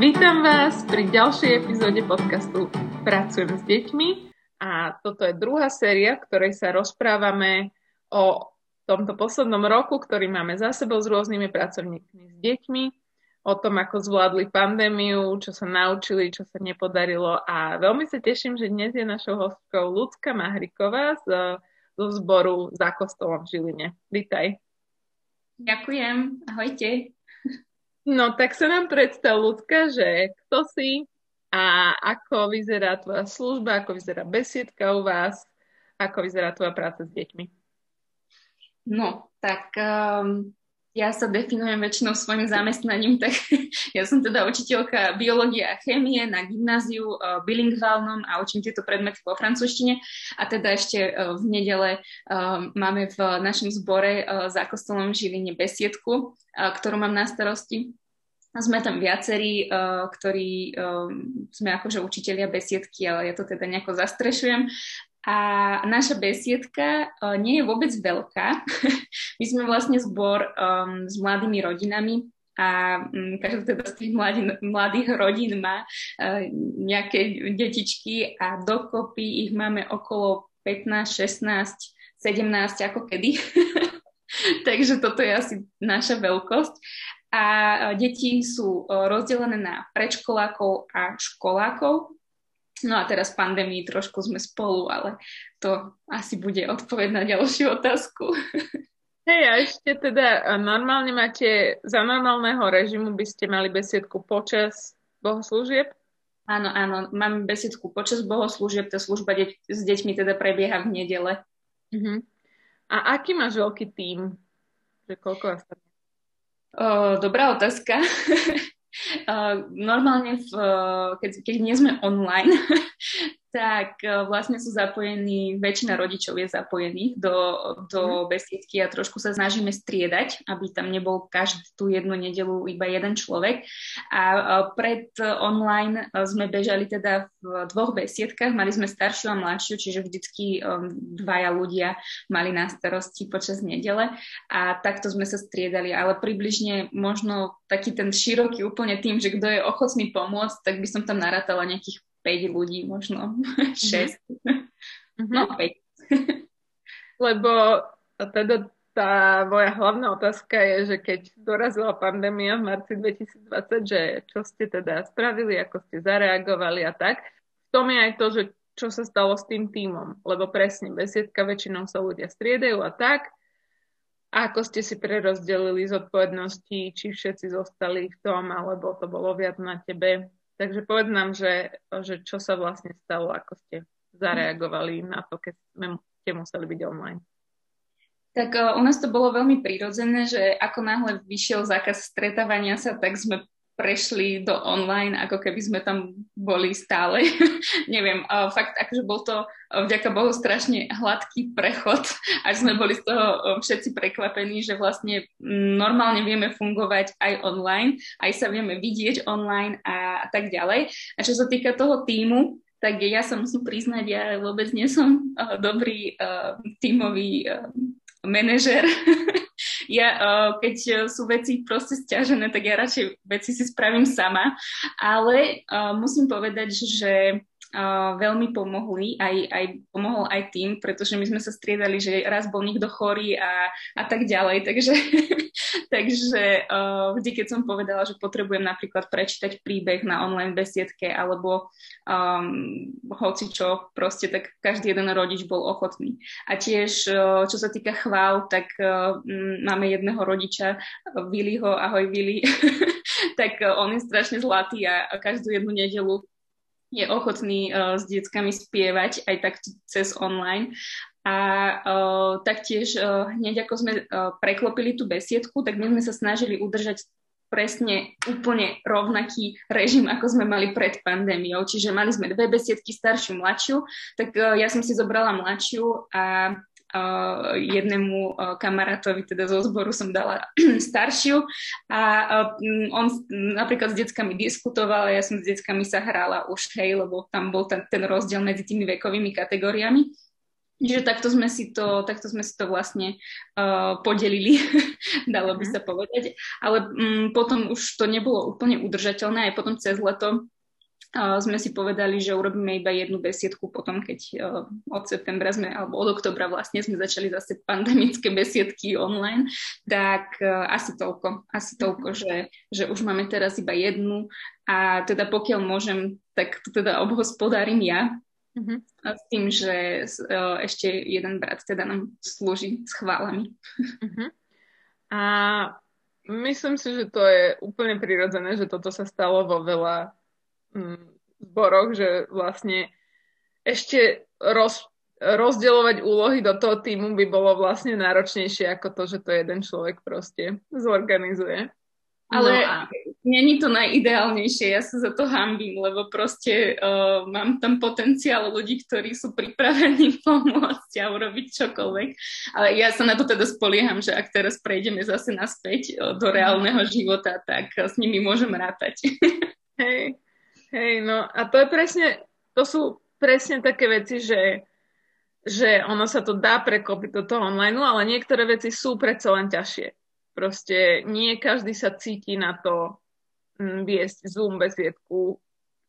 Vítam vás pri ďalšej epizóde podcastu Pracujem s deťmi a toto je druhá séria, v ktorej sa rozprávame o tomto poslednom roku, ktorý máme za sebou s rôznymi pracovníkmi s deťmi, o tom, ako zvládli pandémiu, čo sa naučili, čo sa nepodarilo a veľmi sa teším, že dnes je našou hostkou Lucka Mahriková z, zo zboru za kostolom v Žiline. Vítaj. Ďakujem, ahojte. No tak sa nám predstav, ľudka, že kto si a ako vyzerá tvoja služba, ako vyzerá besiedka u vás, ako vyzerá tvoja práca s deťmi. No, tak um, ja sa definujem väčšinou svojim zamestnaním, tak ja som teda učiteľka biológie a chémie na gymnáziu uh, bilingválnom a učím tieto predmety po francúzštine a teda ešte uh, v nedele uh, máme v našom zbore za kostolom Žiline besiedku, ktorú mám na starosti sme tam viacerí, ktorí sme akože učitelia besiedky, ale ja to teda nejako zastrešujem. A naša besiedka uh, nie je vôbec veľká. My sme vlastne zbor um, s mladými rodinami a um, každá teda z tých mladí, mladých rodín má uh, nejaké detičky a dokopy ich máme okolo 15, 16, 17 ako kedy. Takže toto je asi naša veľkosť a deti sú rozdelené na predškolákov a školákov. No a teraz v pandémii trošku sme spolu, ale to asi bude odpoveď na ďalšiu otázku. Hej, a ešte teda normálne máte, za normálneho režimu by ste mali besiedku počas bohoslúžieb? Áno, áno, máme besiedku počas bohoslúžieb, tá služba deť, s deťmi teda prebieha v nedele. Uh-huh. A aký máš veľký tím? Že koľko vás tam dobrá otázka. normálne, v, keď, keď nie sme online, tak e, vlastne sú zapojení, väčšina rodičov je zapojených do, do mhm. besiedky a trošku sa snažíme striedať, aby tam nebol každú jednu nedelu iba jeden človek. A e, pred online e, sme bežali teda v dvoch besiedkách, mali sme staršiu a mladšiu, čiže vždycky dvaja ľudia mali na starosti počas nedele a takto sme sa striedali, ale približne možno taký ten široký úplne tým, že kto je ochotný pomôcť, tak by som tam narátala nejakých 5 ľudí možno, 6. Mm-hmm. No 5. Lebo teda tá moja hlavná otázka je, že keď dorazila pandémia v marci 2020, že čo ste teda spravili, ako ste zareagovali a tak, v tom je aj to, že čo sa stalo s tým týmom, lebo presne besiedka väčšinou sa ľudia striedajú a tak, a ako ste si prerozdelili zodpovednosti, či všetci zostali v tom, alebo to bolo viac na tebe. Takže povedz nám, že, že čo sa vlastne stalo, ako ste zareagovali na to, keď ste museli byť online. Tak uh, u nás to bolo veľmi prirodzené, že ako náhle vyšiel zákaz stretávania sa, tak sme prešli do online, ako keby sme tam boli stále. Neviem, fakt, akože bol to vďaka Bohu strašne hladký prechod, až sme boli z toho všetci prekvapení, že vlastne normálne vieme fungovať aj online, aj sa vieme vidieť online a, tak ďalej. A čo sa týka toho týmu, tak ja sa musím priznať, ja vôbec nie som dobrý uh, tímový uh, manažer. ja, uh, keď sú veci proste stiažené, tak ja radšej veci si spravím sama, ale uh, musím povedať, že veľmi pomohli, aj, aj pomohol aj tým, pretože my sme sa striedali, že raz bol niekto chorý a, a tak ďalej, takže, takže uh, vždy, keď som povedala, že potrebujem napríklad prečítať príbeh na online besiedke alebo um, hoci čo, proste tak každý jeden rodič bol ochotný. A tiež, uh, čo sa týka chvál, tak uh, máme jedného rodiča, Viliho, ahoj Vili, tak uh, on je strašne zlatý a, každú jednu nedelu je ochotný uh, s deckami spievať aj tak cez online. A uh, taktiež uh, hneď ako sme uh, preklopili tú besiedku, tak my sme sa snažili udržať presne úplne rovnaký režim, ako sme mali pred pandémiou. Čiže mali sme dve besiedky, staršiu, mladšiu, tak uh, ja som si zobrala mladšiu a uh, jednému uh, kamarátovi teda zo zboru som dala staršiu a on napríklad s deckami diskutoval a ja som s deckami sa hrala už, hej, lebo tam bol ten, ten rozdiel medzi tými vekovými kategóriami. Čiže takto sme si to, takto sme si to vlastne uh, podelili, dalo by mhm. sa povedať. Ale um, potom už to nebolo úplne udržateľné, aj potom cez leto uh, sme si povedali, že urobíme iba jednu besiedku potom, keď uh, od septembra sme, alebo od oktobra vlastne sme začali zase pandemické besiedky online, tak uh, asi toľko, asi toľko, mhm. že, že už máme teraz iba jednu a teda pokiaľ môžem, tak to teda obhospodárim ja, Uh-huh. A s tým, že uh, ešte jeden brat teda nám slúži s chválami. Uh-huh. A myslím si, že to je úplne prirodzené, že toto sa stalo vo veľa mm, zboroch, že vlastne ešte roz, rozdeľovať úlohy do toho týmu by bolo vlastne náročnejšie ako to, že to jeden človek proste zorganizuje. Ale no a... není to najideálnejšie, ja sa za to hambím, lebo proste uh, mám tam potenciál ľudí, ktorí sú pripravení pomôcť a urobiť čokoľvek. Ale ja sa na to teda spolieham, že ak teraz prejdeme zase naspäť uh, do reálneho života, tak uh, s nimi môžem rátať. hej, hej, no a to je presne, to sú presne také veci, že že ono sa to dá prekopiť do toho online, ale niektoré veci sú predsa len ťažšie Proste nie každý sa cíti na to viesť Zoom besiedku,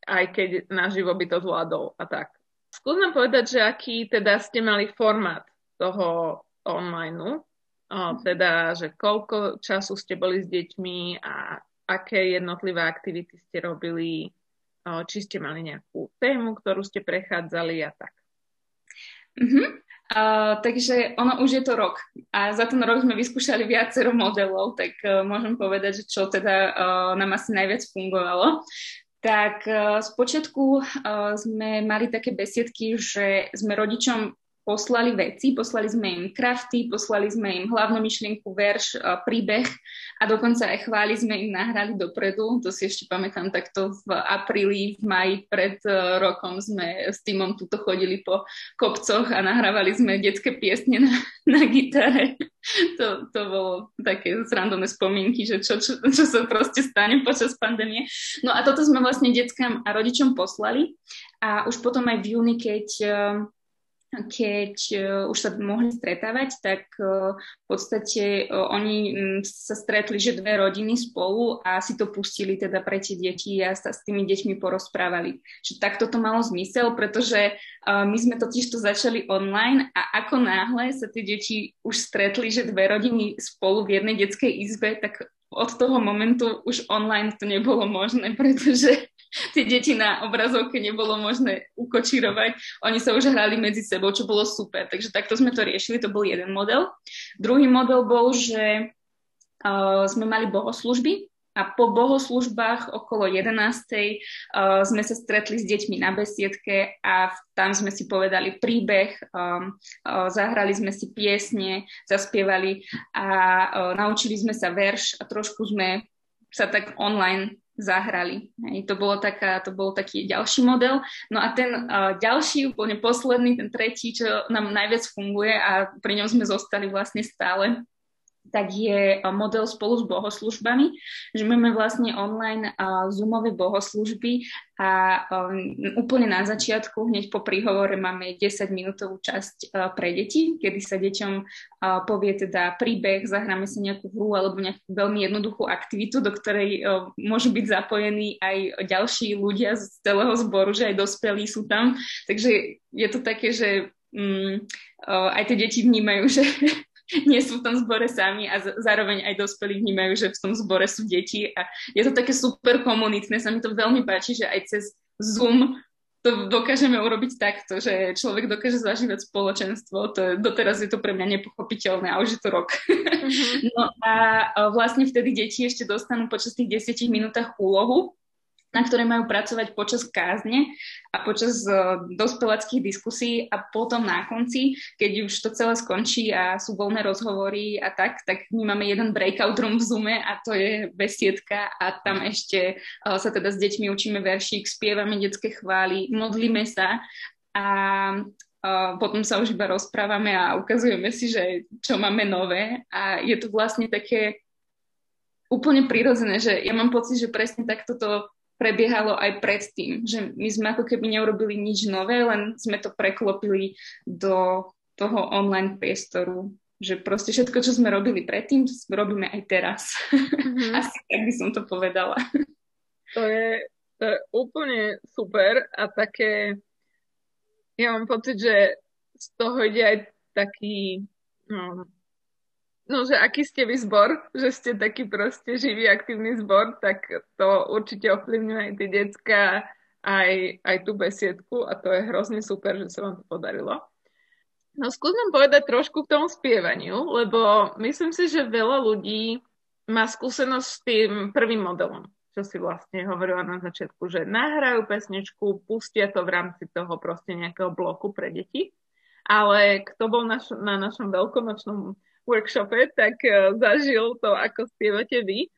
aj keď naživo by to zvládol a tak. Skús nám povedať, že aký teda ste mali formát toho online, teda, že koľko času ste boli s deťmi a aké jednotlivé aktivity ste robili, či ste mali nejakú tému, ktorú ste prechádzali a tak. Mm-hmm. Uh, takže ono už je to rok a za ten rok sme vyskúšali viacero modelov, tak uh, môžem povedať, že čo teda uh, nám asi najviac fungovalo. Tak uh, spočiatku uh, sme mali také besiedky, že sme rodičom poslali veci, poslali sme im krafty, poslali sme im hlavnú myšlienku, verš, príbeh a dokonca aj chváli sme im nahrali dopredu. To si ešte pamätám takto v apríli, v maji pred e, rokom sme s týmom tuto chodili po kopcoch a nahrávali sme detské piesne na, na gitare. To, to bolo také zrandovné spomienky, že čo, čo, čo sa proste stane počas pandémie. No a toto sme vlastne deckám a rodičom poslali a už potom aj v júni, keď e, keď uh, už sa mohli stretávať, tak uh, v podstate uh, oni um, sa stretli, že dve rodiny spolu a si to pustili teda pre tie deti a sa s tými deťmi porozprávali. Že takto to malo zmysel, pretože my sme totiž to začali online a ako náhle sa tie deti už stretli, že dve rodiny spolu v jednej detskej izbe, tak od toho momentu už online to nebolo možné, pretože tie deti na obrazovke nebolo možné ukočírovať. Oni sa už hrali medzi sebou, čo bolo super. Takže takto sme to riešili, to bol jeden model. Druhý model bol, že uh, sme mali bohoslužby a po bohoslužbách okolo 11. Uh, sme sa stretli s deťmi na besiedke a tam sme si povedali príbeh, um, uh, zahrali sme si piesne, zaspievali a uh, naučili sme sa verš a trošku sme sa tak online zahrali. Hej, to, bolo taká, to bol taký ďalší model. No a ten uh, ďalší, úplne posledný, ten tretí, čo nám najviac funguje a pri ňom sme zostali vlastne stále, tak je model spolu s bohoslužbami, že máme vlastne online zoomové bohoslužby a um, úplne na začiatku, hneď po príhovore máme 10-minútovú časť pre deti, kedy sa deťom povie teda príbeh, zahráme sa nejakú hru alebo nejakú veľmi jednoduchú aktivitu, do ktorej môžu byť zapojení aj ďalší ľudia z celého zboru, že aj dospelí sú tam. Takže je to také, že um, aj tie deti vnímajú, že nie sú v tom zbore sami a zároveň aj dospelí vnímajú, že v tom zbore sú deti a je to také super komunitné. Sa mi to veľmi páči, že aj cez Zoom to dokážeme urobiť takto, že človek dokáže zažívať spoločenstvo. To je, doteraz je to pre mňa nepochopiteľné a už je to rok. Mm-hmm. No a vlastne vtedy deti ešte dostanú počas tých 10 minútach úlohu, na ktoré majú pracovať počas kázne a počas uh, dospeláckých diskusí a potom na konci, keď už to celé skončí a sú voľné rozhovory a tak, tak my máme jeden breakout room v Zoome a to je besiedka a tam ešte uh, sa teda s deťmi učíme veršík, spievame detské chvály, modlíme sa a uh, potom sa už iba rozprávame a ukazujeme si, že čo máme nové a je to vlastne také úplne prirodzené, že ja mám pocit, že presne takto to prebiehalo aj predtým, že my sme ako keby neurobili nič nové, len sme to preklopili do toho online priestoru, že proste všetko, čo sme robili predtým, to robíme aj teraz. Mm-hmm. Asi tak by som to povedala. To je, to je úplne super a také, ja mám pocit, že z toho ide aj taký, no, no že aký ste vy zbor, že ste taký proste živý, aktívny zbor, tak to určite ovplyvňuje aj tie decka, aj, aj tú besiedku a to je hrozne super, že sa vám to podarilo. No skúsim povedať trošku k tomu spievaniu, lebo myslím si, že veľa ľudí má skúsenosť s tým prvým modelom, čo si vlastne hovorila na začiatku, že nahrajú pesničku, pustia to v rámci toho proste nejakého bloku pre deti. Ale kto bol naš, na našom veľkonočnom workshope, tak uh, zažil to, ako spievate vy.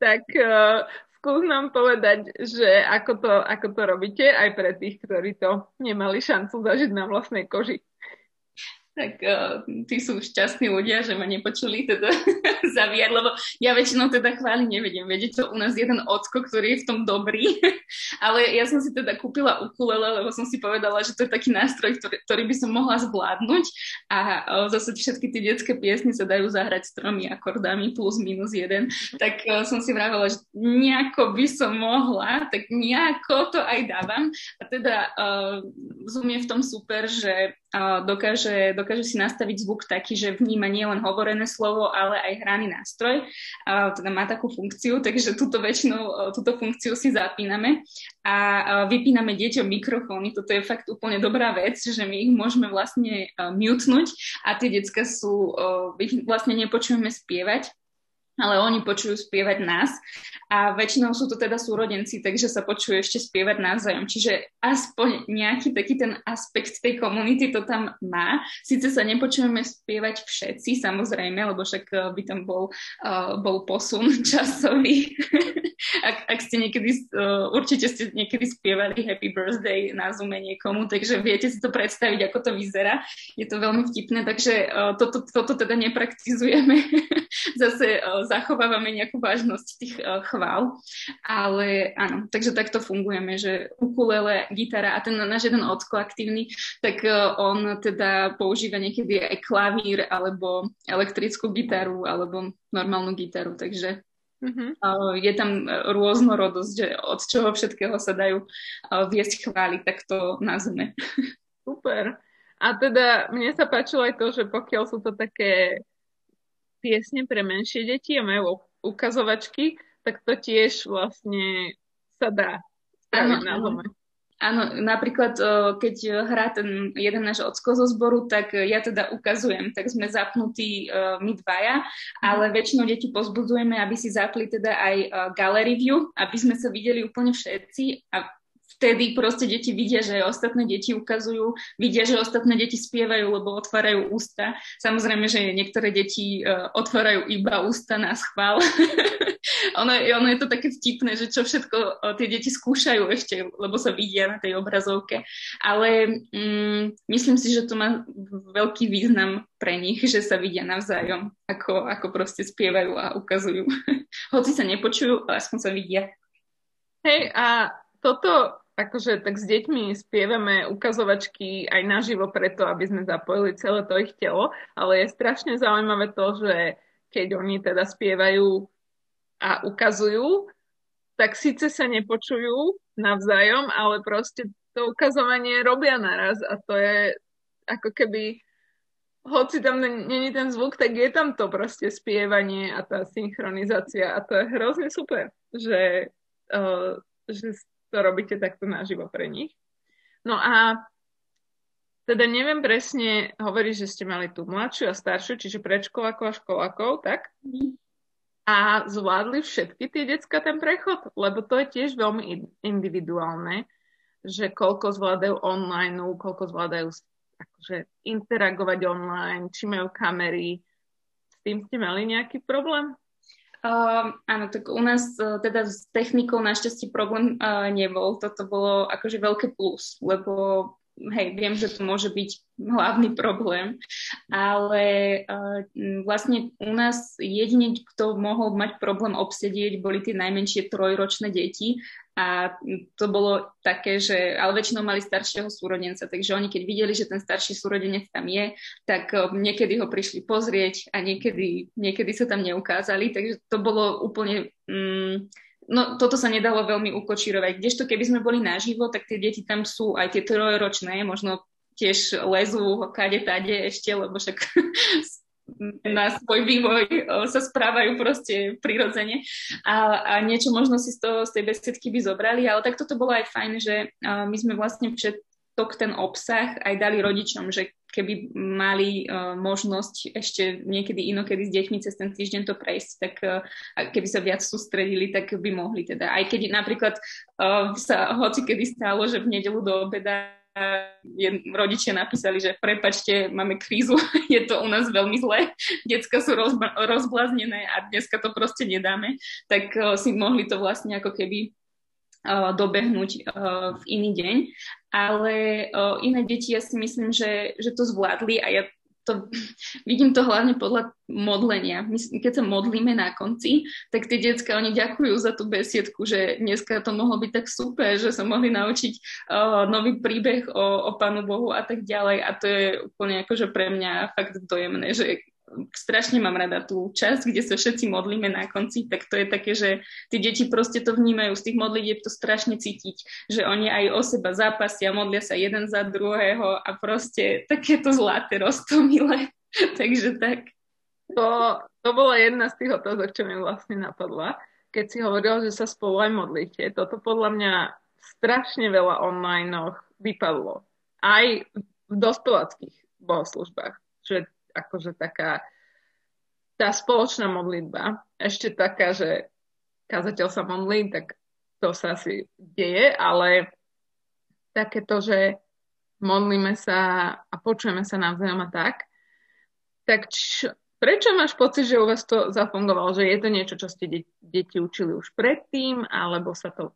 Tak uh, skús nám povedať, že ako to, ako to robíte aj pre tých, ktorí to nemali šancu zažiť na vlastnej koži tak uh, tí sú šťastní ľudia, že ma nepočuli teda zavíjať, lebo ja väčšinou teda chváli nevediem. Vedieť to u nás jeden ocko, ktorý je v tom dobrý, ale ja som si teda kúpila ukulele, lebo som si povedala, že to je taký nástroj, ktorý, ktorý by som mohla zvládnuť a uh, zase všetky tie detské piesne sa dajú zahrať s tromi akordami plus minus jeden, tak uh, som si vravela, že nejako by som mohla, tak nejako to aj dávam a teda uh, Zoom je v tom super, že dokáže, dokáže si nastaviť zvuk taký, že vníma nielen hovorené slovo, ale aj hraný nástroj. Teda má takú funkciu, takže túto väčšinou, túto funkciu si zapíname a vypíname deťom mikrofóny. Toto je fakt úplne dobrá vec, že my ich môžeme vlastne mutnúť a tie decka sú, vlastne nepočujeme spievať ale oni počujú spievať nás a väčšinou sú to teda súrodenci, takže sa počujú ešte spievať navzájom. Čiže aspoň nejaký taký ten aspekt tej komunity to tam má. Sice sa nepočujeme spievať všetci, samozrejme, lebo však eh, by tam bol, uh, bol posun časový. ak, ak ste niekedy, uh, určite ste niekedy spievali Happy Birthday na Zoome niekomu, takže viete si to predstaviť, ako to vyzerá. Je to veľmi vtipné, takže uh, toto, toto teda nepraktizujeme. Zase uh, zachovávame nejakú vážnosť tých uh, chvál. Ale áno, takže takto fungujeme, že ukulele, gitara a ten náš jeden ocko aktívny, tak uh, on teda používa niekedy aj klavír alebo elektrickú gitaru alebo normálnu gitaru, takže Mm-hmm. Je tam rôznorodosť, že od čoho všetkého sa dajú viesť chvály, tak to nazveme. Super. A teda mne sa páčilo aj to, že pokiaľ sú to také piesne pre menšie deti a majú ukazovačky, tak to tiež vlastne sa dá spraviť na dome. Áno, napríklad keď hrá ten jeden náš ocko zo zboru, tak ja teda ukazujem, tak sme zapnutí my dvaja, ale väčšinou deti pozbudzujeme, aby si zapli teda aj gallery view, aby sme sa videli úplne všetci a vtedy proste deti vidia, že ostatné deti ukazujú, vidia, že ostatné deti spievajú, lebo otvárajú ústa. Samozrejme, že niektoré deti uh, otvárajú iba ústa na schvál. ono, ono je to také vtipné, že čo všetko uh, tie deti skúšajú ešte, lebo sa vidia na tej obrazovke. Ale um, myslím si, že to má veľký význam pre nich, že sa vidia navzájom, ako, ako proste spievajú a ukazujú. Hoci sa nepočujú, ale aspoň sa vidia. Hej, a toto akože tak s deťmi spievame ukazovačky aj naživo preto, aby sme zapojili celé to ich telo, ale je strašne zaujímavé to, že keď oni teda spievajú a ukazujú, tak síce sa nepočujú navzájom, ale proste to ukazovanie robia naraz a to je ako keby hoci tam není ten zvuk, tak je tam to proste spievanie a tá synchronizácia a to je hrozne super, že, uh, že to robíte takto naživo pre nich. No a teda neviem presne, hovorí, že ste mali tú mladšiu a staršiu, čiže predškolákov a školákov, tak? A zvládli všetky tie decka ten prechod? Lebo to je tiež veľmi individuálne, že koľko zvládajú online, koľko zvládajú akože interagovať online, či majú kamery. S tým ste mali nejaký problém? Uh, áno, tak u nás uh, teda s technikou našťastie problém uh, nebol. Toto bolo akože veľké plus, lebo hej, viem, že to môže byť hlavný problém, ale uh, vlastne u nás jedine, kto mohol mať problém obsedieť, boli tie najmenšie trojročné deti a to bolo také, že, ale väčšinou mali staršieho súrodenca, takže oni keď videli, že ten starší súrodenec tam je, tak uh, niekedy ho prišli pozrieť a niekedy, niekedy sa tam neukázali, takže to bolo úplne... Um, no toto sa nedalo veľmi ukočírovať. Kdežto keby sme boli naživo, tak tie deti tam sú aj tie trojročné, možno tiež lezú kade tade ešte, lebo však na svoj vývoj sa správajú proste prirodzene a, a niečo možno si z, toho, z tej besiedky by zobrali, ale tak toto bolo aj fajn, že my sme vlastne všetok ten obsah aj dali rodičom, že keby mali uh, možnosť ešte niekedy inokedy s deťmi cez ten týždeň to prejsť, tak uh, keby sa viac sústredili, tak by mohli teda. Aj keď napríklad uh, sa hoci kedy stalo, že v nedelu do obeda rodičia napísali, že prepačte, máme krízu, je to u nás veľmi zlé, decka sú rozba- rozbláznené a dneska to proste nedáme, tak uh, si mohli to vlastne ako keby dobehnúť uh, v iný deň. Ale uh, iné deti, ja si myslím, že, že to zvládli a ja to, vidím to hlavne podľa modlenia. My, keď sa modlíme na konci, tak tie decka, oni ďakujú za tú besiedku, že dneska to mohlo byť tak super, že sa mohli naučiť uh, nový príbeh o, o Pánu Bohu a tak ďalej. A to je úplne akože pre mňa fakt dojemné, že strašne mám rada tú časť, kde sa všetci modlíme na konci, tak to je také, že tí deti proste to vnímajú, z tých modlitieb to strašne cítiť, že oni aj o seba zápasia, modlia sa jeden za druhého a proste takéto zlaté roztomile. Takže tak. To, to bola jedna z tých otázok, čo mi vlastne napadla, keď si hovoril, že sa spolu aj modlíte. Toto podľa mňa strašne veľa online vypadlo. Aj v dospeláckých bohoslužbách. Že akože taká tá spoločná modlitba, ešte taká, že kazateľ sa modlí, tak to sa asi deje, ale takéto, že modlíme sa a počujeme sa navzájom a tak, tak čo, prečo máš pocit, že u vás to zafungovalo? Že je to niečo, čo ste de- deti učili už predtým, alebo sa to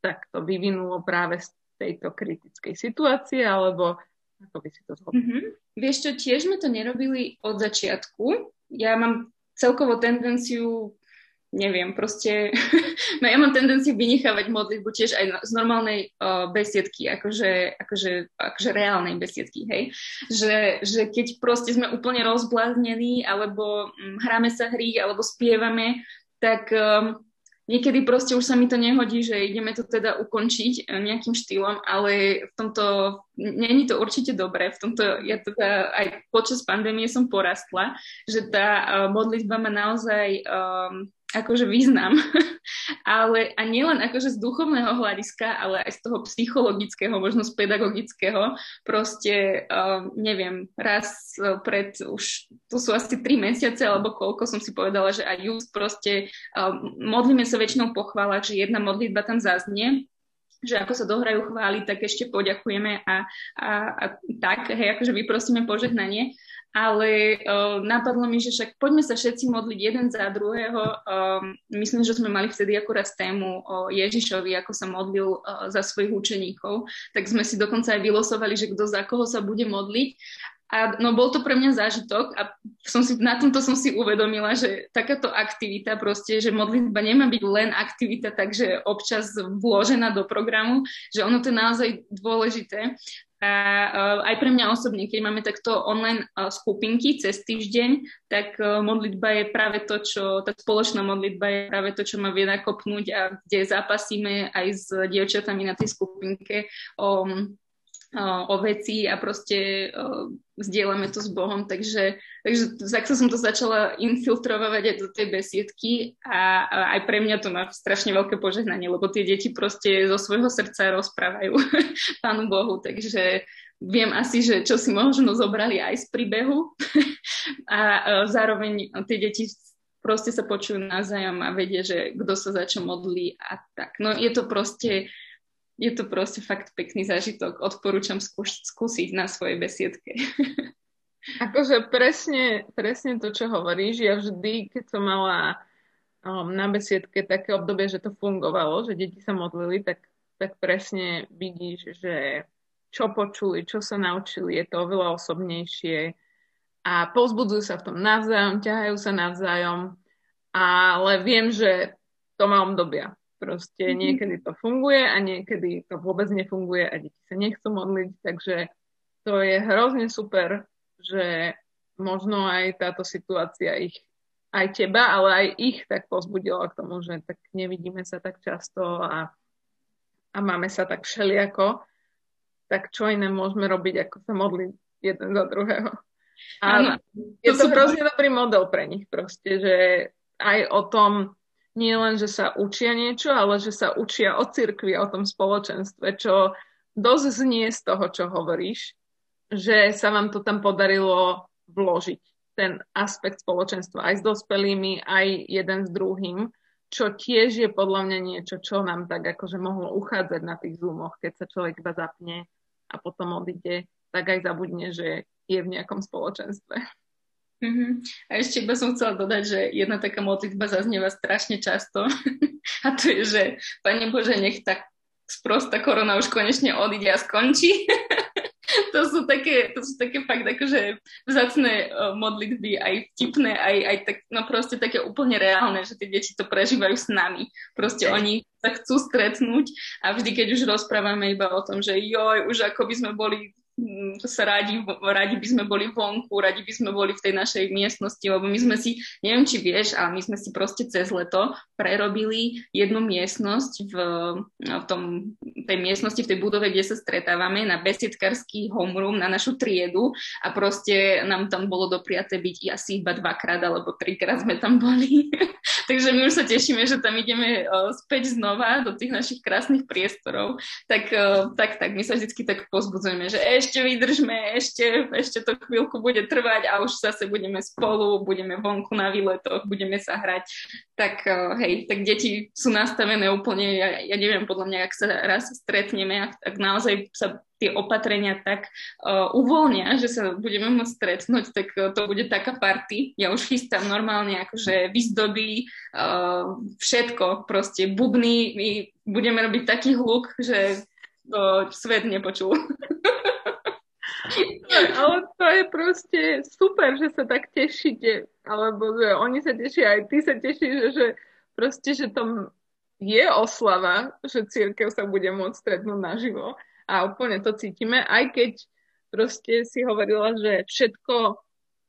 takto vyvinulo práve z tejto kritickej situácie, alebo ako by si to zhodol? Mm-hmm. Vieš čo, tiež sme to nerobili od začiatku. Ja mám celkovo tendenciu neviem, proste, no ja mám tendenciu vynechávať modlitbu tiež aj z normálnej uh, besiedky, akože, akože, akože reálnej besiedky, hej. Že, že keď proste sme úplne rozbláznení, alebo hm, hráme sa hry, alebo spievame, tak um, niekedy proste už sa mi to nehodí, že ideme to teda ukončiť eh, nejakým štýlom, ale v tomto, není to určite dobré, v tomto, ja teda aj počas pandémie som porastla, že tá uh, modlitba ma naozaj um, akože význam, ale a nielen akože z duchovného hľadiska, ale aj z toho psychologického, možno z pedagogického, proste, uh, neviem, raz uh, pred už, tu sú asi tri mesiace, alebo koľko som si povedala, že aj just proste uh, modlíme sa väčšinou pochváľať, že jedna modlitba tam zaznie, že ako sa dohrajú chváli, tak ešte poďakujeme a, a, a tak, hej, akože vyprosíme požehnanie ale uh, napadlo mi, že však poďme sa všetci modliť jeden za druhého. Um, myslím, že sme mali vtedy akurát tému o Ježišovi, ako sa modlil uh, za svojich učeníkov, tak sme si dokonca aj vylosovali, že kto za koho sa bude modliť. A no bol to pre mňa zážitok a som si, na tomto som si uvedomila, že takáto aktivita proste, že modlitba nemá byť len aktivita, takže občas vložená do programu, že ono to je naozaj dôležité. A uh, aj pre mňa osobne, keď máme takto online uh, skupinky cez týždeň, tak uh, modlitba je práve to, čo, tá spoločná modlitba je práve to, čo ma vie nakopnúť a kde zapasíme aj s dievčatami na tej skupinke o o veci a proste o, zdieľame to s Bohom, takže, takže takto som to začala infiltrovať aj do tej besiedky a, a aj pre mňa to má strašne veľké požehnanie, lebo tie deti proste zo svojho srdca rozprávajú Pánu Bohu, takže viem asi, že čo si možno zobrali aj z príbehu a, a zároveň tie deti proste sa počujú navzájom a vedia, že kto sa za čo modlí a tak. No je to proste je to proste fakt pekný zážitok. Odporúčam skúš- skúsiť na svojej besiedke. Akože presne, presne to, čo hovoríš. Ja vždy, keď som mala um, na besiedke také obdobie, že to fungovalo, že deti sa modlili, tak, tak presne vidíš, že čo počuli, čo sa naučili, je to oveľa osobnejšie a pozbudzujú sa v tom navzájom, ťahajú sa navzájom, ale viem, že to má obdobia. Proste mm-hmm. niekedy to funguje a niekedy to vôbec nefunguje a deti sa nechcú modliť, takže to je hrozne super, že možno aj táto situácia ich, aj teba, ale aj ich tak pozbudila k tomu, že tak nevidíme sa tak často a, a máme sa tak všelijako, tak čo iné môžeme robiť, ako sa modliť jeden za druhého. A je to hrozne dobrý model pre nich proste, že aj o tom, nie len, že sa učia niečo, ale že sa učia o cirkvi, o tom spoločenstve, čo dosť znie z toho, čo hovoríš, že sa vám to tam podarilo vložiť, ten aspekt spoločenstva aj s dospelými, aj jeden s druhým, čo tiež je podľa mňa niečo, čo nám tak akože mohlo uchádzať na tých zoomoch, keď sa človek iba zapne a potom odíde, tak aj zabudne, že je v nejakom spoločenstve. Mm-hmm. A ešte iba som chcela dodať, že jedna taká modlitba zaznieva strašne často a to je, že Pane Bože, nech tak sprosta korona už konečne odíde a skončí. to, sú také, to sú také fakt akože vzácne uh, modlitby, aj vtipné, aj, aj tak, no proste také úplne reálne, že tie deti to prežívajú s nami. Proste oni sa chcú stretnúť a vždy, keď už rozprávame iba o tom, že joj, už ako by sme boli sa radi, radi by sme boli vonku, radi by sme boli v tej našej miestnosti, lebo my sme si, neviem či vieš, ale my sme si proste cez leto prerobili jednu miestnosť v, v tom, tej miestnosti, v tej budove, kde sa stretávame, na besiedkarský homeroom, na našu triedu a proste nám tam bolo dopriaté byť asi iba dvakrát alebo trikrát sme tam boli. Takže my už sa tešíme, že tam ideme uh, späť znova do tých našich krásnych priestorov. Tak, uh, tak, tak, my sa vždy tak pozbudzujeme, že eš, ešte vydržme, ešte, ešte to chvíľku bude trvať a už zase budeme spolu, budeme vonku na výletoch, budeme sa hrať. Tak eh, hej, tak deti sú nastavené úplne, ja, ja neviem podľa mňa, ak sa raz stretneme, ak, ak naozaj sa tie opatrenia tak uh, uvoľnia, že sa budeme môcť stretnúť, tak uh, to bude taká party. Ja už chystám normálne akože vyzdobí uh, všetko, proste bubny, my budeme robiť taký hluk, že to svet nepočul. Ale to je proste super, že sa tak tešíte. Alebo že oni sa tešia, aj ty sa tešíš, že, že proste, že to je oslava, že církev sa bude môcť stretnúť naživo. A úplne to cítime, aj keď proste si hovorila, že všetko,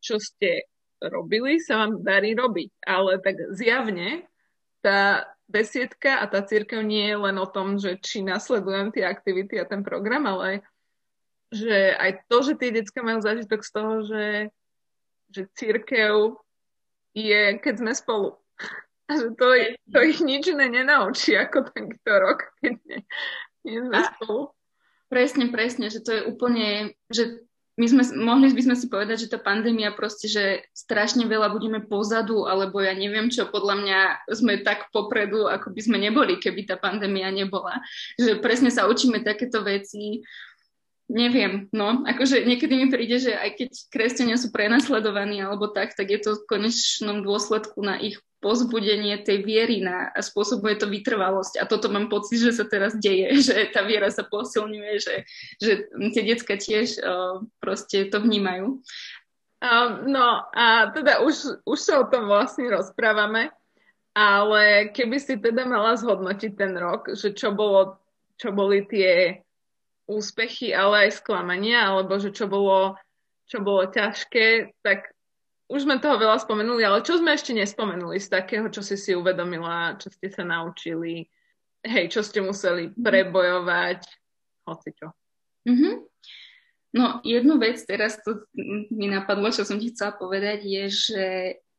čo ste robili, sa vám darí robiť. Ale tak zjavne tá besiedka a tá církev nie je len o tom, že či nasledujem tie aktivity a ten program, ale že aj to, že tie detská majú zážitok z toho, že, že církev je, keď sme spolu. A že to, to ich nič ne nenaučí ako tento rok, keď nie, nie sme a, spolu. Presne, presne, že to je úplne, že my sme, mohli by sme si povedať, že tá pandémia proste, že strašne veľa budeme pozadu, alebo ja neviem čo, podľa mňa sme tak popredu, ako by sme neboli, keby tá pandémia nebola. Že presne sa učíme takéto veci, Neviem, no, akože niekedy mi príde, že aj keď kresťania sú prenasledovaní alebo tak, tak je to v konečnom dôsledku na ich pozbudenie tej viery na, a spôsobuje to vytrvalosť. A toto mám pocit, že sa teraz deje, že tá viera sa posilňuje, že, že tie decka tiež uh, proste to vnímajú. Um, no a teda už, už sa o tom vlastne rozprávame, ale keby si teda mala zhodnotiť ten rok, že čo, bolo, čo boli tie úspechy, ale aj sklamania, alebo že čo bolo, čo bolo ťažké, tak už sme toho veľa spomenuli, ale čo sme ešte nespomenuli z takého, čo si si uvedomila, čo ste sa naučili, hej, čo ste museli prebojovať, hoci čo. Mm-hmm. No, jednu vec teraz to mi napadlo, čo som ti chcela povedať, je, že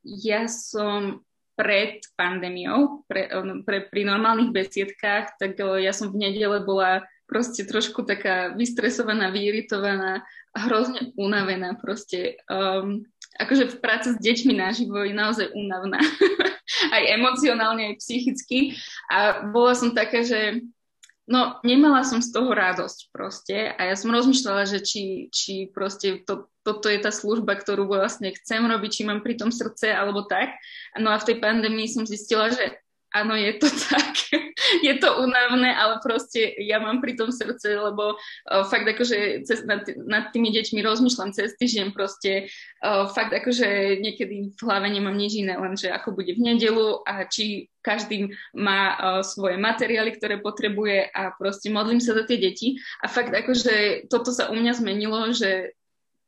ja som pred pandémiou, pre, pre, pri normálnych besiedkách, tak ja som v nedele bola proste trošku taká vystresovaná, vyiritovaná hrozne unavená proste. Um, akože v práci s deťmi naživo je naozaj únavná. aj emocionálne, aj psychicky. A bola som taká, že no nemala som z toho radosť proste a ja som rozmýšľala, že či, či proste to, toto je tá služba, ktorú vlastne chcem robiť, či mám pri tom srdce alebo tak. No a v tej pandémii som zistila, že áno, je to tak. je to unavné, ale proste ja mám pri tom srdce, lebo uh, fakt akože cez, nad, nad tými deťmi rozmýšľam cez týždeň proste uh, fakt akože niekedy v hlave nemám nič iné, len že ako bude v nedelu a či každý má uh, svoje materiály, ktoré potrebuje a proste modlím sa za tie deti a fakt akože toto sa u mňa zmenilo, že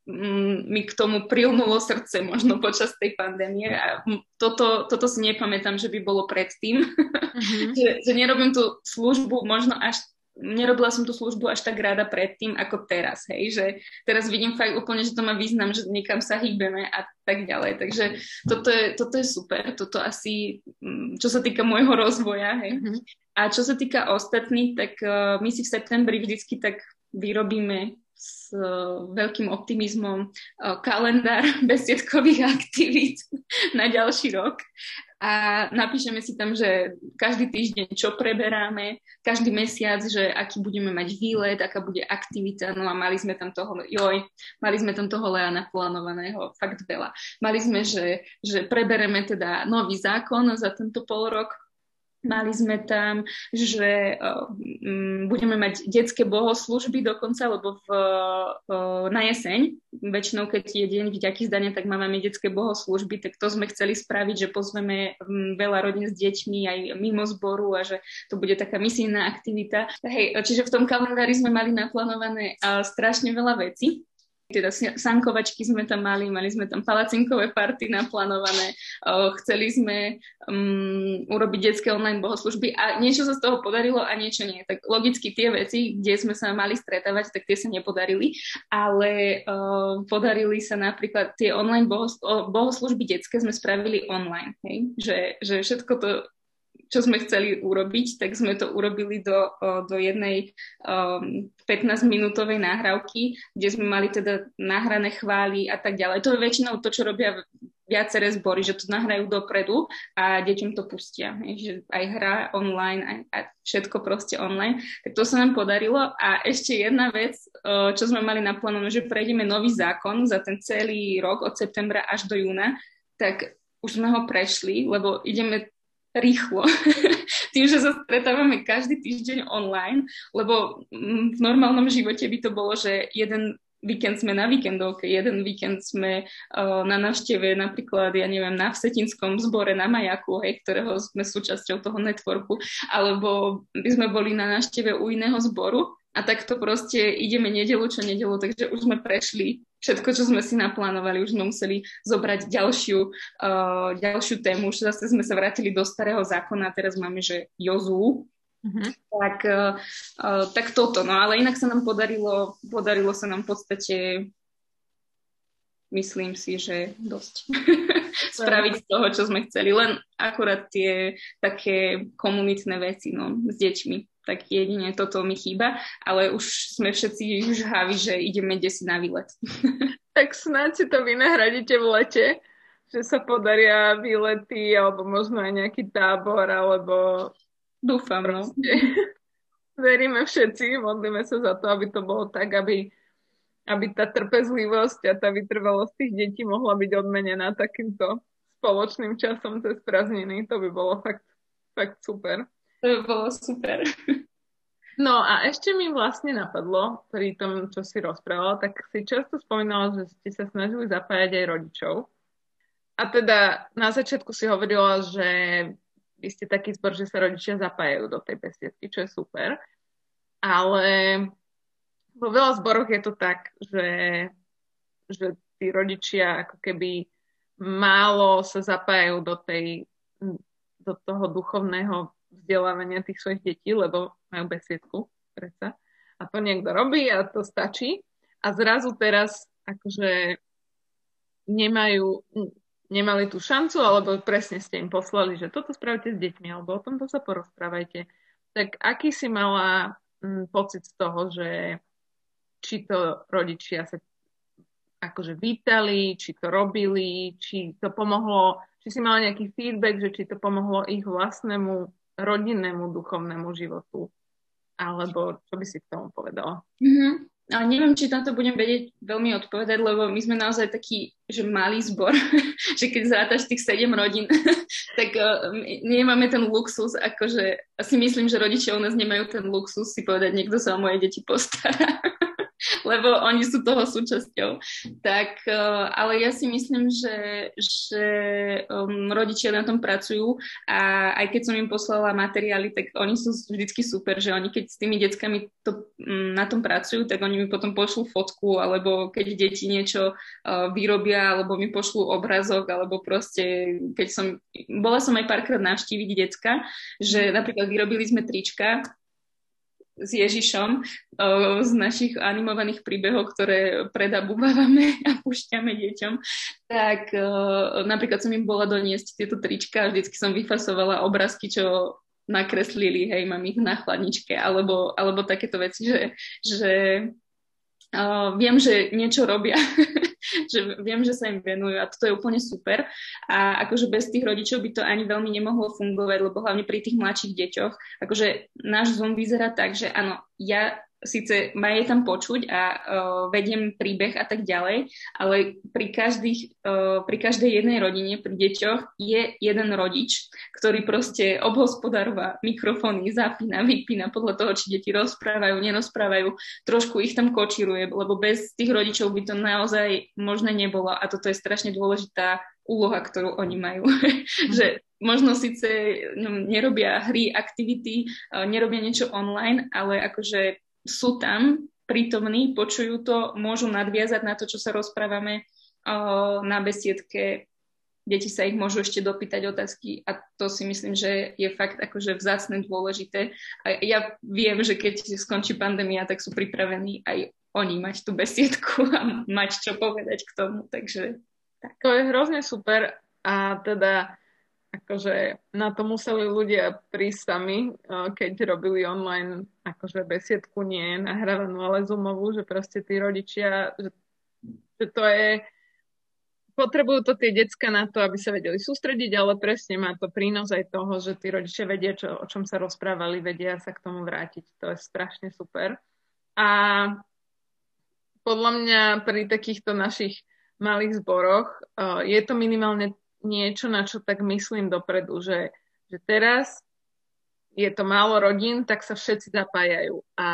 mi k tomu prilnulo srdce možno počas tej pandémie a toto, toto si nepamätám, že by bolo predtým, mm-hmm. že, že nerobím tú službu možno až nerobila som tú službu až tak rada predtým ako teraz, hej, že teraz vidím fakt úplne, že to má význam, že niekam sa hýbeme a tak ďalej, takže toto je, toto je super, toto asi, mm, čo sa týka môjho rozvoja, hej. Mm-hmm. A čo sa týka ostatných, tak uh, my si v septembri vždycky tak vyrobíme s veľkým optimizmom kalendár besiedkových aktivít na ďalší rok a napíšeme si tam, že každý týždeň čo preberáme, každý mesiac, že aký budeme mať výlet, aká bude aktivita, no a mali sme tam toho, joj, mali sme tam toho Lea naplánovaného fakt veľa. Mali sme, že, že prebereme teda nový zákon za tento pol rok, Mali sme tam, že budeme mať detské bohoslužby dokonca, lebo v, na jeseň, väčšinou keď je deň vďaky zdania, tak máme detské bohoslužby, tak to sme chceli spraviť, že pozveme veľa rodín s deťmi aj mimo zboru a že to bude taká misijná aktivita. Hej, čiže v tom kalendári sme mali naplánované strašne veľa vecí teda sankovačky sme tam mali, mali sme tam palacinkové party naplánované, chceli sme um, urobiť detské online bohoslužby a niečo sa z toho podarilo a niečo nie. Tak logicky tie veci, kde sme sa mali stretávať, tak tie sa nepodarili, ale uh, podarili sa napríklad tie online bohos- bohoslužby detské sme spravili online, hej? Že, že všetko to čo sme chceli urobiť, tak sme to urobili do, do jednej um, 15-minútovej náhrávky, kde sme mali teda nahrané chvály a tak ďalej. To je väčšinou to, čo robia viaceré zbory, že to nahrajú dopredu a deťom to pustia. Že aj hra online, aj, aj všetko proste online. Tak to sa nám podarilo. A ešte jedna vec, čo sme mali naplánované, že prejdeme nový zákon za ten celý rok od septembra až do júna, tak už sme ho prešli, lebo ideme rýchlo. Tým, že sa stretávame každý týždeň online, lebo v normálnom živote by to bolo, že jeden víkend sme na víkendovke, jeden víkend sme uh, na návšteve napríklad, ja neviem, na Vsetinskom zbore na Majaku, hej, ktorého sme súčasťou toho networku, alebo by sme boli na návšteve u iného zboru a takto proste ideme nedelu čo nedelu, takže už sme prešli všetko, čo sme si naplánovali, už sme museli zobrať ďalšiu, uh, ďalšiu tému, už zase sme sa vrátili do starého zákona teraz máme, že Jozu, uh-huh. tak, uh, tak toto, no ale inak sa nám podarilo, podarilo sa nám v podstate myslím si, že dosť spraviť z toho, čo sme chceli. Len akurát tie také komunitné veci no, s deťmi tak jedine toto mi chýba, ale už sme všetci už haví, že ideme si na výlet. tak snáď si to vynahradíte v lete, že sa podaria výlety, alebo možno aj nejaký tábor, alebo... Dúfam, no. Veríme všetci, modlíme sa za to, aby to bolo tak, aby, aby tá trpezlivosť a tá vytrvalosť tých detí mohla byť odmenená takýmto spoločným časom cez prázdniny. To by bolo fakt, fakt super. To by bolo super. No a ešte mi vlastne napadlo, pri tom, čo si rozprával, tak si často spomínala, že ste sa snažili zapájať aj rodičov. A teda na začiatku si hovorila, že vy ste taký zbor, že sa rodičia zapájajú do tej besiedky, čo je super. Ale vo veľa zboroch je to tak, že, že tí rodičia ako keby málo sa zapájajú do tej do toho duchovného vzdelávania tých svojich detí, lebo majú besiedku, predsa. A to niekto robí a to stačí. A zrazu teraz akože nemajú, nemali tú šancu, alebo presne ste im poslali, že toto spravte s deťmi, alebo o tomto sa porozprávajte. Tak aký si mala m, pocit z toho, že či to rodičia sa akože vítali, či to robili, či to pomohlo, či si mala nejaký feedback, že či to pomohlo ich vlastnému rodinnému duchovnému životu? Alebo čo by si k tomu povedala? Mm-hmm. A neviem, či na to budem vedieť veľmi odpovedať, lebo my sme naozaj taký, že malý zbor, že keď zrátaš tých sedem rodín, tak uh, nemáme ten luxus, akože asi myslím, že rodičia u nás nemajú ten luxus si povedať, niekto sa o moje deti postará. lebo oni sú toho súčasťou. Tak, eh, ale ja si myslím, že, že um, rodičia na tom pracujú a aj keď som im poslala materiály, tak oni sú vždycky super, že oni keď s tými deckami to, um, na tom pracujú, tak oni mi potom pošlú fotku, alebo keď deti niečo uh, vyrobia, alebo mi pošlú obrazok, alebo proste, keď som, bola som aj párkrát navštíviť decka, že napríklad vyrobili sme trička s Ježišom z našich animovaných príbehov, ktoré predabúvame a púšťame deťom, tak napríklad som im bola doniesť tieto trička a vždycky som vyfasovala obrázky, čo nakreslili, hej, mám ich na chladničke, alebo, alebo takéto veci, že, že uh, viem, že niečo robia že viem, že sa im venujú a toto je úplne super. A akože bez tých rodičov by to ani veľmi nemohlo fungovať, lebo hlavne pri tých mladších deťoch, akože náš Zoom vyzerá tak, že áno, ja síce ma je tam počuť a uh, vediem príbeh a tak ďalej, ale pri, každých, uh, pri každej jednej rodine, pri deťoch je jeden rodič, ktorý proste obhospodárová mikrofóny, zapína, vypína podľa toho, či deti rozprávajú, nerozprávajú, trošku ich tam kočíruje, lebo bez tých rodičov by to naozaj možné nebolo a toto je strašne dôležitá úloha, ktorú oni majú. Že možno síce no, nerobia hry, aktivity, uh, nerobia niečo online, ale akože sú tam prítomní, počujú to, môžu nadviazať na to, čo sa rozprávame na besiedke. Deti sa ich môžu ešte dopýtať otázky a to si myslím, že je fakt akože vzácne dôležité. A ja viem, že keď skončí pandémia, tak sú pripravení aj oni mať tú besiedku a mať čo povedať k tomu, takže tak. To je hrozne super a teda akože na to museli ľudia prísť sami, keď robili online akože besiedku nie nahrávanú, ale zoomovú, že proste tí rodičia, že, že to je potrebujú to tie decka na to, aby sa vedeli sústrediť, ale presne má to prínos aj toho, že tí rodičia vedia, čo, o čom sa rozprávali, vedia sa k tomu vrátiť. To je strašne super. A podľa mňa pri takýchto našich malých zboroch uh, je to minimálne niečo, na čo tak myslím dopredu, že, že teraz je to málo rodín, tak sa všetci zapájajú a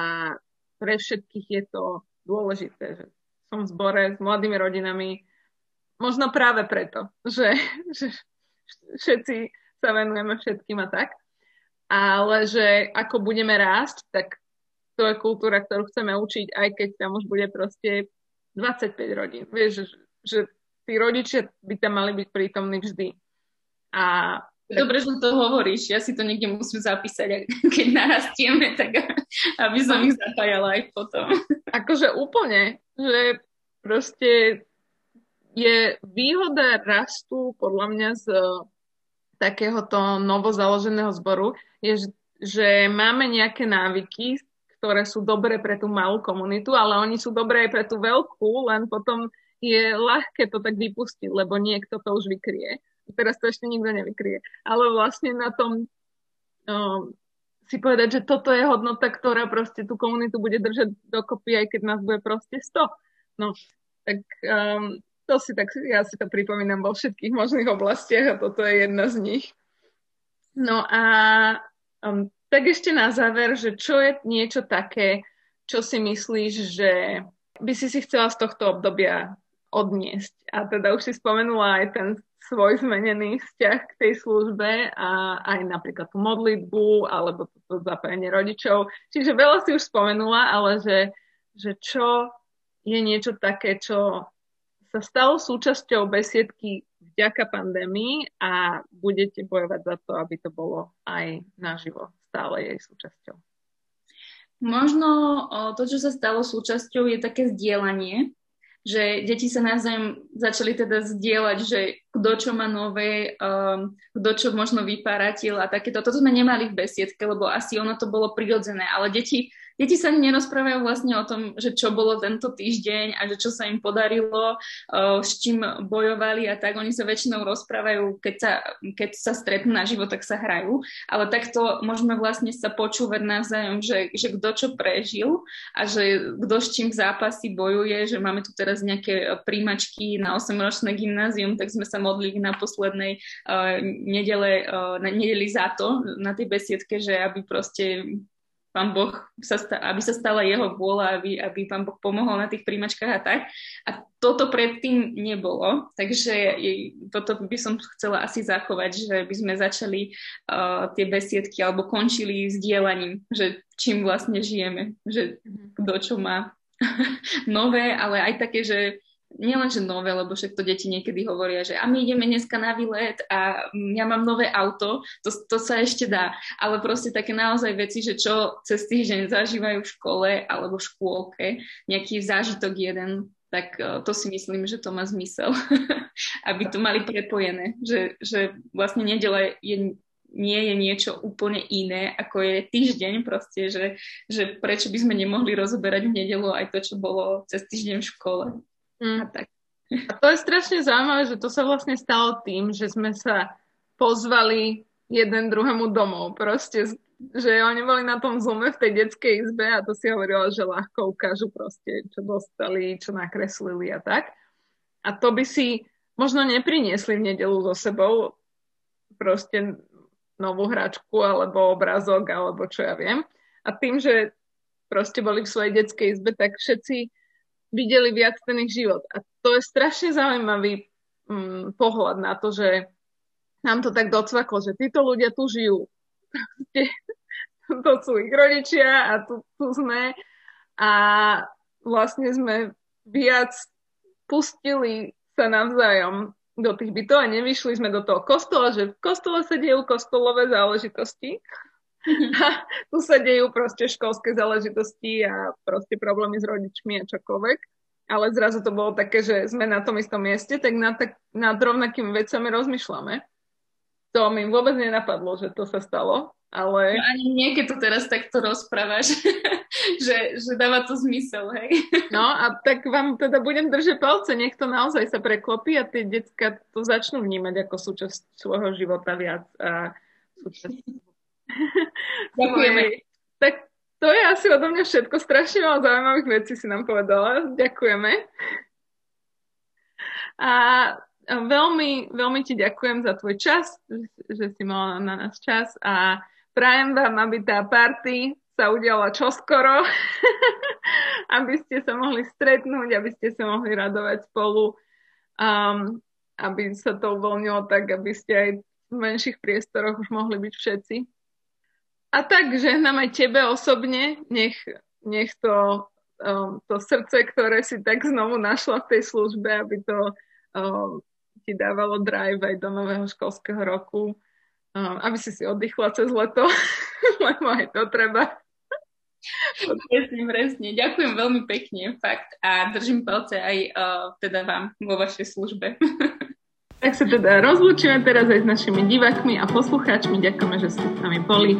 pre všetkých je to dôležité, že som v zbore s mladými rodinami, možno práve preto, že, že všetci sa venujeme všetkým a tak, ale že ako budeme rásť, tak to je kultúra, ktorú chceme učiť, aj keď tam už bude proste 25 rodín. Vieš, že, že tí rodičia by tam mali byť prítomní vždy. A Dobre, že to hovoríš, ja si to niekde musím zapísať, keď narastieme, tak aby som ich zapájala aj potom. Akože úplne, že proste je výhoda rastu podľa mňa z takéhoto novozaloženého zboru, je, že máme nejaké návyky, ktoré sú dobré pre tú malú komunitu, ale oni sú dobré aj pre tú veľkú, len potom je ľahké to tak vypustiť, lebo niekto to už vykrie. Teraz to ešte nikto nevykrie. Ale vlastne na tom um, si povedať, že toto je hodnota, ktorá proste tú komunitu bude držať dokopy, aj keď nás bude proste 100. No, tak um, to si tak, ja si to pripomínam vo všetkých možných oblastiach a toto je jedna z nich. No a um, tak ešte na záver, že čo je niečo také, čo si myslíš, že by si si chcela z tohto obdobia odniesť. A teda už si spomenula aj ten svoj zmenený vzťah k tej službe a aj napríklad tú modlitbu alebo to zapojenie rodičov. Čiže veľa si už spomenula, ale že, že čo je niečo také, čo sa stalo súčasťou besiedky vďaka pandémii a budete bojovať za to, aby to bolo aj naživo stále jej súčasťou. Možno to, čo sa stalo súčasťou, je také zdieľanie že deti sa navzájom začali teda zdieľať, že kto čo má nové, um, kto čo možno vyparatil a takéto. Toto sme nemali v besiedke, lebo asi ono to bolo prirodzené, ale deti deti sa nerozprávajú vlastne o tom, že čo bolo tento týždeň a že čo sa im podarilo, s čím bojovali a tak. Oni sa väčšinou rozprávajú, keď sa, keď sa stretnú na život, tak sa hrajú. Ale takto môžeme vlastne sa počúvať navzájom, že, že kto čo prežil a že kto s čím v zápasy bojuje, že máme tu teraz nejaké príjmačky na 8-ročné gymnázium, tak sme sa modlili na poslednej uh, nedele, uh, na nedeli za to, na tej besiedke, že aby proste pán Boh sa sta- aby sa stala jeho vôľa, aby, aby pán Boh pomohol na tých príjmačkách a tak. A toto predtým nebolo, takže toto by som chcela asi zachovať, že by sme začali uh, tie besiedky alebo končili s dielaním, že čím vlastne žijeme, že mhm. kto čo má nové, ale aj také, že nielen, že nové, lebo však to deti niekedy hovoria, že a my ideme dneska na výlet a ja mám nové auto, to, to sa ešte dá, ale proste také naozaj veci, že čo cez týždeň zažívajú v škole alebo v škôlke, nejaký zážitok jeden, tak e, to si myslím, že to má zmysel, aby to mali prepojené, že, že vlastne nedele je nie je niečo úplne iné, ako je týždeň proste, že, že prečo by sme nemohli rozoberať v nedelu aj to, čo bolo cez týždeň v škole. Mm. A, tak. a to je strašne zaujímavé, že to sa vlastne stalo tým, že sme sa pozvali jeden druhému domov. Proste, že oni boli na tom Zoome v tej detskej izbe a to si hovorila, že ľahko ukážu proste, čo dostali, čo nakreslili a tak. A to by si možno nepriniesli v nedelu so sebou proste novú hračku alebo obrazok alebo čo ja viem. A tým, že proste boli v svojej detskej izbe, tak všetci videli viac ten ich život. A to je strašne zaujímavý mm, pohľad na to, že nám to tak docvaklo, že títo ľudia tu žijú. to sú ich rodičia a tu, tu sme. A vlastne sme viac pustili sa navzájom do tých bytov a nevyšli sme do toho kostola, že v kostole sa dejú kostolové záležitosti tu sa dejú proste školské záležitosti a proste problémy s rodičmi a čokoľvek. Ale zrazu to bolo také, že sme na tom istom mieste, tak nad, tak, nad rovnakými vecami rozmýšľame. To mi vôbec nenapadlo, že to sa stalo, ale... No ani nie, keď to teraz takto rozprávaš, že, že dáva to zmysel, hej. No a tak vám teda budem držať palce, nech to naozaj sa preklopí a tie decka to začnú vnímať ako súčasť svojho života viac a súčasť Ďakujeme. Tak to je asi odo mňa všetko. Strašne veľa zaujímavých vecí si nám povedala. Ďakujeme. A veľmi, veľmi ti ďakujem za tvoj čas, že si mala na nás čas a prajem vám, aby tá party sa udiala čoskoro, aby ste sa mohli stretnúť, aby ste sa mohli radovať spolu, um, aby sa to uvoľnilo tak, aby ste aj v menších priestoroch už mohli byť všetci. A tak žehnám aj tebe osobne, nech, nech to, um, to srdce, ktoré si tak znovu našla v tej službe, aby to um, ti dávalo drive aj do nového školského roku, um, aby si si oddychla cez leto, lebo aj to treba. Presne, presne. Ďakujem veľmi pekne, fakt. A držím palce aj uh, teda vám vo vašej službe. Tak sa teda rozlúčime teraz aj s našimi divákmi a poslucháčmi. Ďakujeme, že ste s nami boli